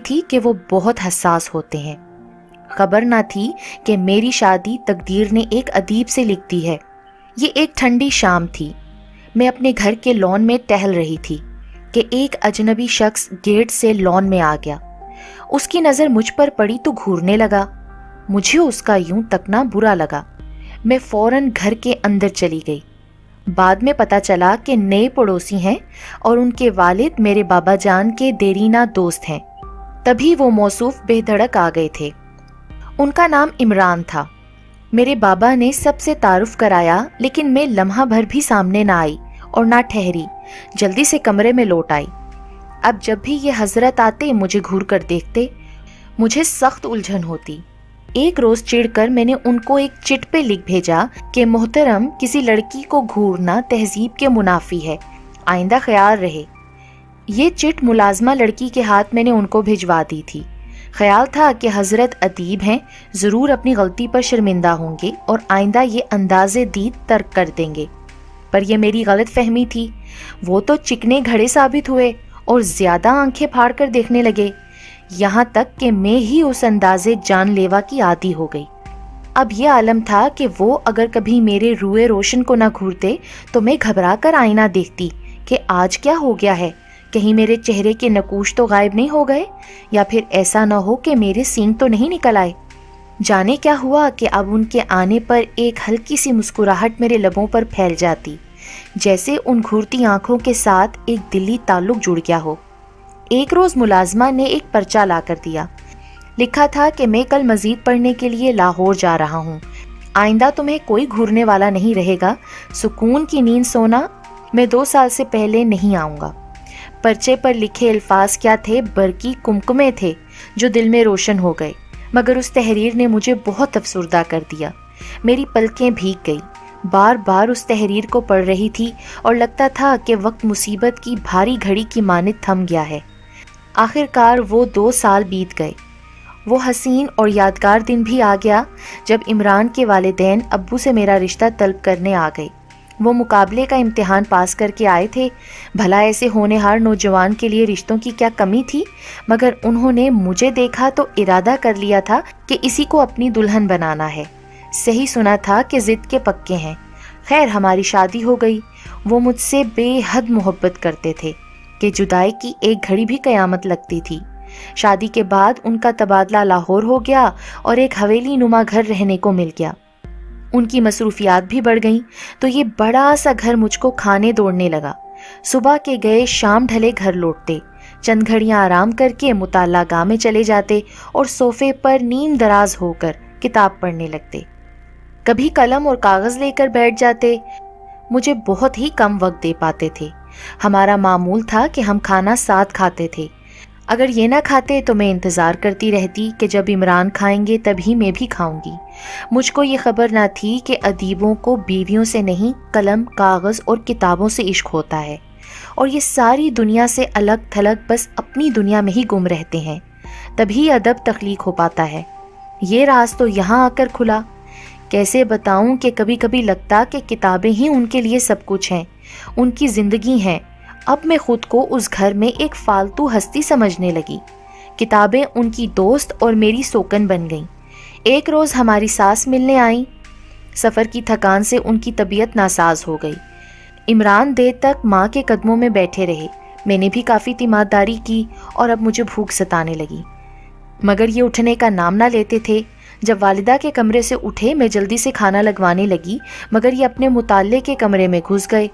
थी कि वो बहुत हसास होते हैं। खबर ना थी कि मेरी शादी तकदीर ने एक अदीब से लिख दी है। ये एक ठंडी शाम थी। मैं अपने घर के लॉन में टहल रही थी कि एक अजनबी शख्स गेट से लॉन में आ गया। उसकी नज़र मुझ पर पड़ी तो घूरने लगा। मुझे उसका यूँ तकना बुरा लगा। मैं फ़ौरन घर के अंदर चली गई। बाद में पता चला कि नए पड़ोसी हैं और उनके वालिद मेरे बाबा जान के देरीना दोस्त हैं। तभी वो मौसूफ बेधड़क आ गए थे। उनका नाम इमरान था। मेरे बाबा ने सबसे तारुफ कराया, लेकिन मैं लम्हा भर भी सामने ना आई और ना ठहरी। जल्दी से कमरे में लौट आई। अब जब भी ये हज़रत आते, मुझे घूर कर देखते, मुझे सख्त उलझन होती। एक रोज चिढ़कर मैंने उनको एक चिट पे लिख भेजा कि, मोहतरम, किसी लड़की को घूरना तहजीब के मुनाफी है। आइंदा ख्याल रहे। ये चिट मुलाजमा लड़की के हाथ मैंने उनको भिजवा दी थी। ख्याल था कि हज़रत अदीब हैं, ज़रूर अपनी गलती पर शर्मिंदा होंगे और आइंदा ये अंदाजे दीद तर्क कर देंगे। पर यह मेरी गलत फहमी थी। वो तो चिकने घड़े साबित हुए और ज़्यादा आँखें फाड़ कर देखने लगे। यहाँ तक कि मैं ही उस अंदाजे जानलेवा की आदि हो गई। अब यह आलम था कि वो अगर कभी मेरे रुए रोशन को ना घूरते तो मैं घबरा कर आईना देखती कि आज क्या हो गया है। कहीं मेरे चेहरे के नकूश तो गायब नहीं हो गए? या फिर ऐसा ना हो कि मेरे सींग तो नहीं निकल आए? जाने क्या हुआ कि अब उनके आने पर एक हल्की सी मुस्कुराहट मेरे लबों पर फैल जाती, जैसे उन घूरती आँखों के साथ एक दिल्ली ताल्लुक जुड़ गया हो। एक रोज मुलाजमा ने एक पर्चा ला कर दिया। लिखा था कि मैं कल मजीद पढ़ने के लिए लाहौर जा रहा हूँ। आइंदा तुम्हें कोई घूरने वाला नहीं रहेगा। सुकून की नींद सोना, मैं दो साल से पहले नहीं आऊँगा। पर्चे पर लिखे अल्फाज क्या थे? बरकी कुमकुमे थे, जो दिल में रोशन हो गए। मगर उस तहरीर ने मुझे बहुत अफसरदा कर दिया। मेरी पलकें भीग गई। बार बार उस तहरीर को पढ़ रही थी और लगता था कि वक्त मुसीबत की भारी घड़ी की मानद थम गया है। आखिरकार वो दो साल बीत गए। वो हसीन और यादगार दिन भी आ गया, जब इमरान के वालदेन अब्बू से मेरा रिश्ता तलब करने आ गए। वो मुकाबले का इम्तिहान पास करके आए थे। भला ऐसे होनहार नौजवान के लिए रिश्तों की क्या कमी थी? मगर उन्होंने मुझे देखा तो इरादा कर लिया था कि इसी को अपनी दुल्हन बनाना है। सही सुना था कि ज़िद के पक्के हैं। खैर, हमारी शादी हो गई। वो मुझसे बेहद मोहब्बत करते थे कि जुदाई की एक घड़ी भी कयामत लगती थी। शादी के बाद उनका तबादला लाहौर हो गया और एक हवेली नुमा घर रहने को मिल गया। उनकी मसरूफियात भी बढ़ गईं तो ये बड़ा सा घर मुझको खाने दौड़ने लगा। सुबह के गए शाम ढले घर लौटते चंद घड़ियाँ आराम करके मुताला गाह में चले जाते और सोफे पर नींद दराज होकर किताब पढ़ने लगते। कभी कलम और कागज़ लेकर बैठ जाते, मुझे बहुत ही कम वक्त दे पाते थे। हमारा मामूल था कि हम खाना साथ खाते थे। अगर ये ना खाते तो मैं इंतज़ार करती रहती कि जब इमरान खाएँगे तभी मैं भी खाऊँगी। मुझको ये खबर ना थी कि अदीबों को बीवियों से नहीं, कलम, कागज़ और किताबों से इश्क होता है। और ये सारी दुनिया से अलग थलग बस अपनी दुनिया में ही गुम रहते हैं। तभी अदब तख्लीक हो पाता है। ये राज तो यहाँ आकर खुला। कैसे बताऊँ कि कभी कभी लगता कि किताबें ही उनके लिए सब कुछ हैं, उनकी ज़िंदगी हैं। अब मैं खुद को उस घर में एक फालतू हस्ती समझने लगी। किताबें उनकी दोस्त और मेरी सोकन बन गईं। एक रोज़ हमारी सास मिलने आई। सफ़र की थकान से उनकी तबीयत नासाज हो गई। इमरान देर तक माँ के कदमों में बैठे रहे। मैंने भी काफ़ी तीमारदारी की और अब मुझे भूख सताने लगी। मगर ये उठने का नाम ना लेते थे। जब वालिदा के कमरे से उठे, मैं जल्दी से खाना लगवाने लगी, मगर ये अपने मुताले के कमरे में घुस गए।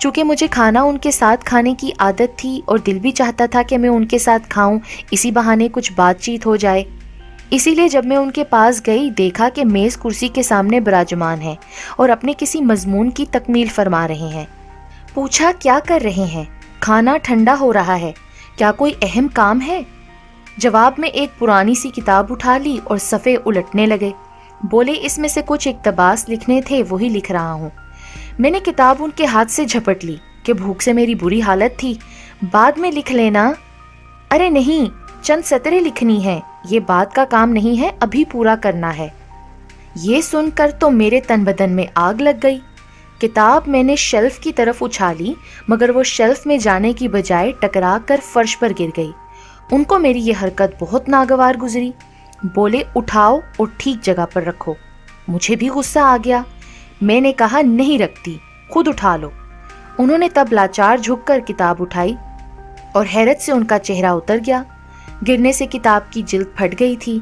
चूँकि मुझे खाना उनके साथ खाने की आदत थी और दिल भी चाहता था कि मैं उनके साथ खाऊं, इसी बहाने कुछ बातचीत हो जाए। इसीलिए जब मैं उनके पास गई, देखा कि मेज़ कुर्सी के सामने बराजमान है और अपने किसी मजमून की तकमील फरमा रहे हैं। पूछा, क्या कर रहे हैं? खाना ठंडा हो रहा है। क्या कोई अहम काम है? जवाब में एक पुरानी सी किताब उठा ली और सफ़े उलटने लगे। बोले, इसमें से कुछ इकतबास लिखने थे, वही लिख रहा हूँ। मैंने किताब उनके हाथ से झपट ली कि भूख से मेरी बुरी हालत थी। बाद में लिख लेना, अरे नहीं, चंद सतरे लिखनी है। ये बात का काम नहीं है, अभी पूरा करना है। ये सुनकर तो मेरे तन बदन में आग लग गई। किताब मैंने शेल्फ की तरफ़ उछाली, मगर वो शेल्फ में जाने की बजाय टकरा कर फर्श पर गिर गई। उनको मेरी ये हरकत बहुत नागवार गुजरी। बोले, उठाओ और ठीक जगह पर रखो। मुझे भी गुस्सा आ गया। मैंने कहा, नहीं रखती, खुद उठा लो। उन्होंने तब लाचार झुककर किताब उठाई और हैरत से उनका चेहरा उतर गया। गिरने से किताब की जिल्द फट गई थी।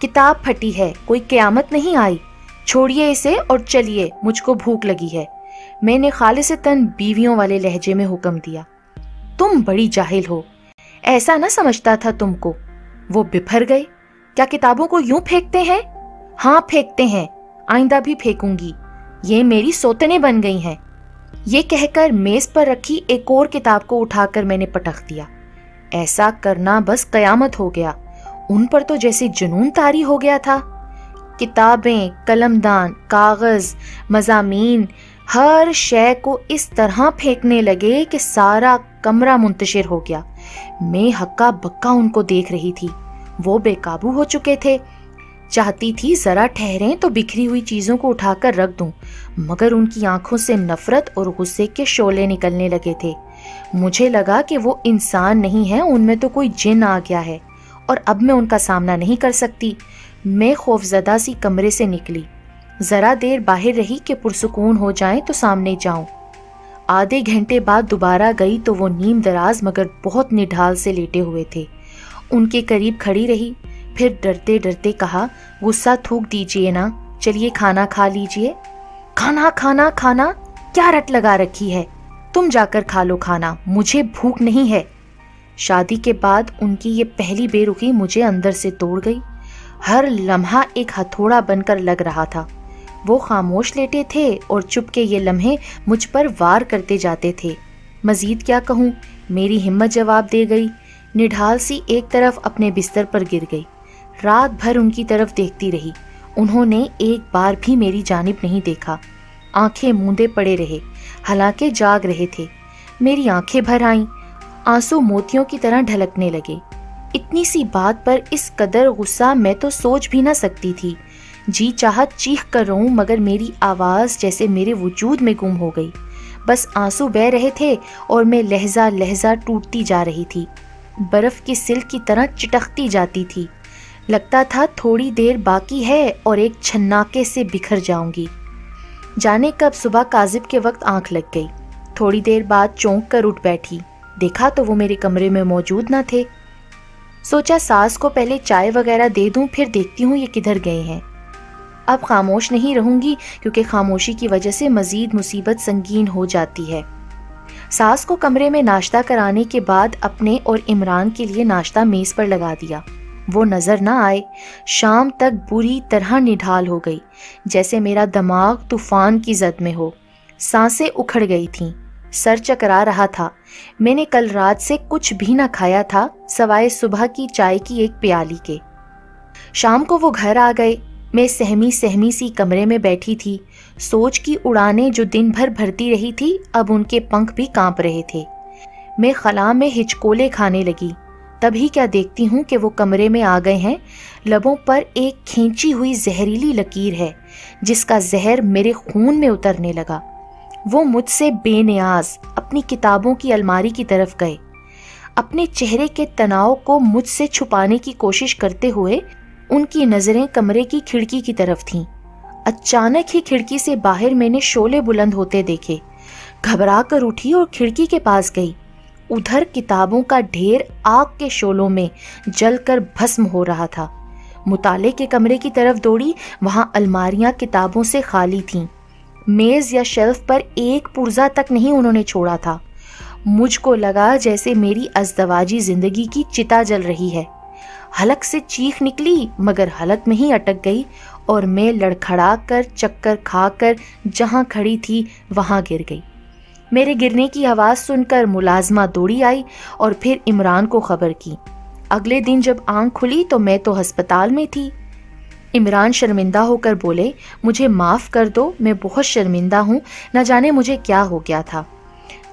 किताब फटी है, कोई क्यामत नहीं आई। छोड़िए इसे और चलिए, मुझको भूख लगी है। मैंने खालिस तन बीवियों वाले लहजे में हुक्म दिया, तुम बड़ी जाहिल हो, ऐसा ना समझता था तुमको। वो बिफर गए, क्या किताबों को यूँ फेंकते हैं? हाँ फेंकते हैं, आइंदा भी फेंकूँगी। ये मेरी सोतने बन गई हैं। ये कहकर मेज पर रखी एक और किताब को उठाकर मैंने पटक दिया। ऐसा करना बस कयामत हो गया। उन पर तो जैसे जुनून तारी हो गया था। किताबें, कलमदान, कागज़, मजामीन, हर शय को इस तरह फेंकने लगे कि सारा कमरा मुंतशिर हो गया। मैं हक्का बक्का उनको देख रही थी। वो बेकाबू हो चुके थे। चाहती थी जरा ठहरें तो बिखरी हुई चीज़ों को उठाकर रख दूँ, मगर उनकी आँखों से नफरत और गुस्से के शोले निकलने लगे थे। मुझे लगा कि वो इंसान नहीं है उनमें तो कोई जिन आ गया है और अब मैं उनका सामना नहीं कर सकती। मैं खौफजदा सी कमरे से निकली। जरा देर बाहर रही कि पुरसकून हो जाए तो सामने जाऊँ। आधे घंटे बाद दोबारा गई तो वो नीम दराज मगर बहुत निढाल से लेटे हुए थे। उनके करीब खड़ी रही। फिर डरते डरते कहा, गुस्सा थूक दीजिए ना। चलिए खाना खा लीजिए। खाना खाना खाना? क्या रट लगा रखी है? तुम जाकर खा लो खाना। मुझे भूख नहीं है। शादी के बाद उनकी ये पहली बेरुखी मुझे अंदर से तोड़ गई। हर लम्हा एक हथौड़ा बनकर लग रहा था। वो खामोश लेटे थे और चुपके ये लम्हे मुझ पर वार करते जाते थे। मजीद क्या कहूँ? मेरी हिम्मत जवाब दे गई। निढाल सी एक तरफ़ अपने बिस्तर पर गिर गई। रात भर उनकी तरफ़ देखती रही। उन्होंने एक बार भी मेरी जानिब नहीं देखा। आँखें मूंदे पड़े रहे, हालाँकि जाग रहे थे। मेरी आँखें भर आईं, आँसू मोतियों की तरह ढलकने लगे। इतनी सी बात पर इस कदर गुस्सा मैं तो सोच भी ना सकती थी। जी चाहत चीख कर रहूँ, मगर मेरी आवाज़ जैसे मेरे वजूद में गुम हो गई। बस आँसू बह रहे थे और मैं लहजा लहजा टूटती जा रही थी। बर्फ़ की सिल्क की तरह चिटकती जाती थी। लगता था थोड़ी देर बाकी है और एक छन्नाके से बिखर जाऊँगी। जाने कब सुबह काजिब के वक्त आँख लग गई। थोड़ी देर बाद चौंक कर उठ बैठी। देखा तो वो मेरे कमरे में मौजूद ना थे। सोचा सास को पहले चाय वगैरह दे दूँ, फिर देखती हूँ ये किधर गए हैं। अब खामोश नहीं रहूँगी, क्योंकि खामोशी की वजह से मजीद मुसीबत संगीन हो जाती है। सास को कमरे में नाश्ता कराने के बाद अपने और इमरान के लिए नाश्ता मेज पर लगा दिया। वो नज़र ना आए। शाम तक बुरी तरह निढाल हो गई, जैसे मेरा दिमाग तूफ़ान की जद में हो। साँसें उखड़ गई थीं, सर चकरा रहा था। मैंने कल रात से कुछ भी ना खाया था, सवाए सुबह की चाय की एक प्याली के। शाम को वो घर आ गए। मैं सहमी सहमी सी कमरे में बैठी थी। सोच की उड़ाने जो दिन भर भरती रही थी, अब उनके पंख भी काँप रहे थे। मैं खला में हिचकोले खाने लगी। तभी क्या देखती हूँ कि वो कमरे में आ गए हैं। लबों पर एक खींची हुई जहरीली लकीर है, जिसका जहर मेरे खून में उतरने लगा। वो मुझसे बेनियाज अपनी किताबों की अलमारी की तरफ़ गए। अपने चेहरे के तनाव को मुझसे छुपाने की कोशिश करते हुए उनकी नज़रें कमरे की खिड़की की तरफ़ थीं। अचानक ही खिड़की से बाहर मैंने शोले बुलंद होते देखे। घबरा कर उठी और खिड़की के पास गई। उधर किताबों का ढेर आग के शोलों में जलकर भस्म हो रहा था। मुताले के कमरे की तरफ़ दौड़ी, वहाँ अलमारियाँ किताबों से खाली थीं। मेज या शेल्फ पर एक पुर्जा तक नहीं उन्होंने छोड़ा था। मुझको लगा जैसे मेरी अजदवाजी ज़िंदगी की चिता जल रही है। हलक से चीख निकली, मगर हलक में ही अटक गई और मैं लड़खड़ा कर चक्कर खाकर जहाँ खड़ी थी, वहाँ गिर गई। मेरे गिरने की आवाज़ सुनकर मुलाजमा दौड़ी आई और फिर इमरान को खबर की। अगले दिन जब आँख खुली तो मैं तो हस्पताल में थी। इमरान शर्मिंदा होकर बोले, मुझे माफ़ कर दो, मैं बहुत शर्मिंदा हूँ, न जाने मुझे क्या हो गया था।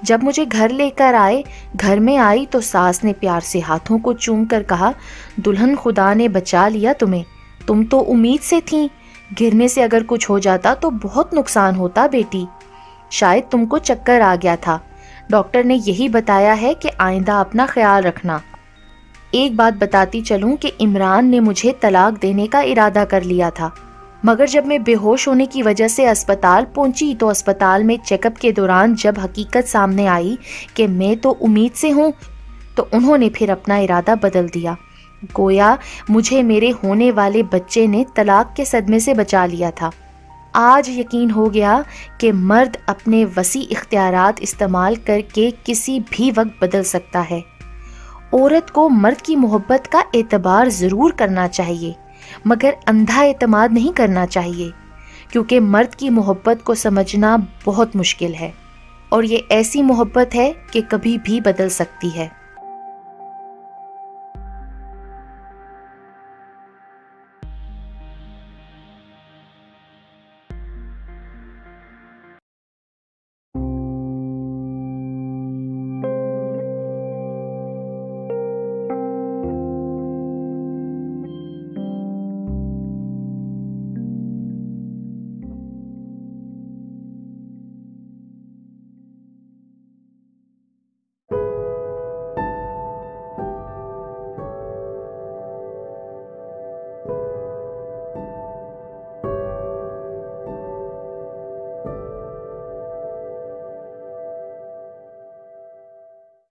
जब मुझे घर लेकर आए, घर में आई तो सास ने प्यार से हाथों को चूम कर कहा, दुल्हन खुदा ने बचा लिया तुम्हें, तुम तो उम्मीद से थी। गिरने से अगर कुछ हो जाता तो बहुत नुकसान होता बेटी। शायद तुमको चक्कर आ गया था। डॉक्टर ने यही बताया है कि आइंदा अपना ख्याल रखना। एक बात बताती चलूँ कि इमरान ने मुझे तलाक देने का इरादा कर लिया था। मगर जब मैं बेहोश होने की वजह से अस्पताल पहुँची तो अस्पताल में चेकअप के दौरान जब हकीकत सामने आई कि मैं तो उम्मीद से हूँ तो उन्होंने फिर अपना इरादा बदल दिया। गोया मुझे मेरे होने वाले बच्चे ने तलाक के सदमे से बचा लिया था। आज यकीन हो गया कि मर्द अपने वसी इख्तियारात इस्तेमाल करके किसी भी वक्त बदल सकता है। औरत को मर्द की मोहब्बत का एतबार ज़रूर करना चाहिए, मगर अंधा एतमाद नहीं करना चाहिए, क्योंकि मर्द की मोहब्बत को समझना बहुत मुश्किल है, और ये ऐसी मोहब्बत है कि कभी भी बदल सकती है।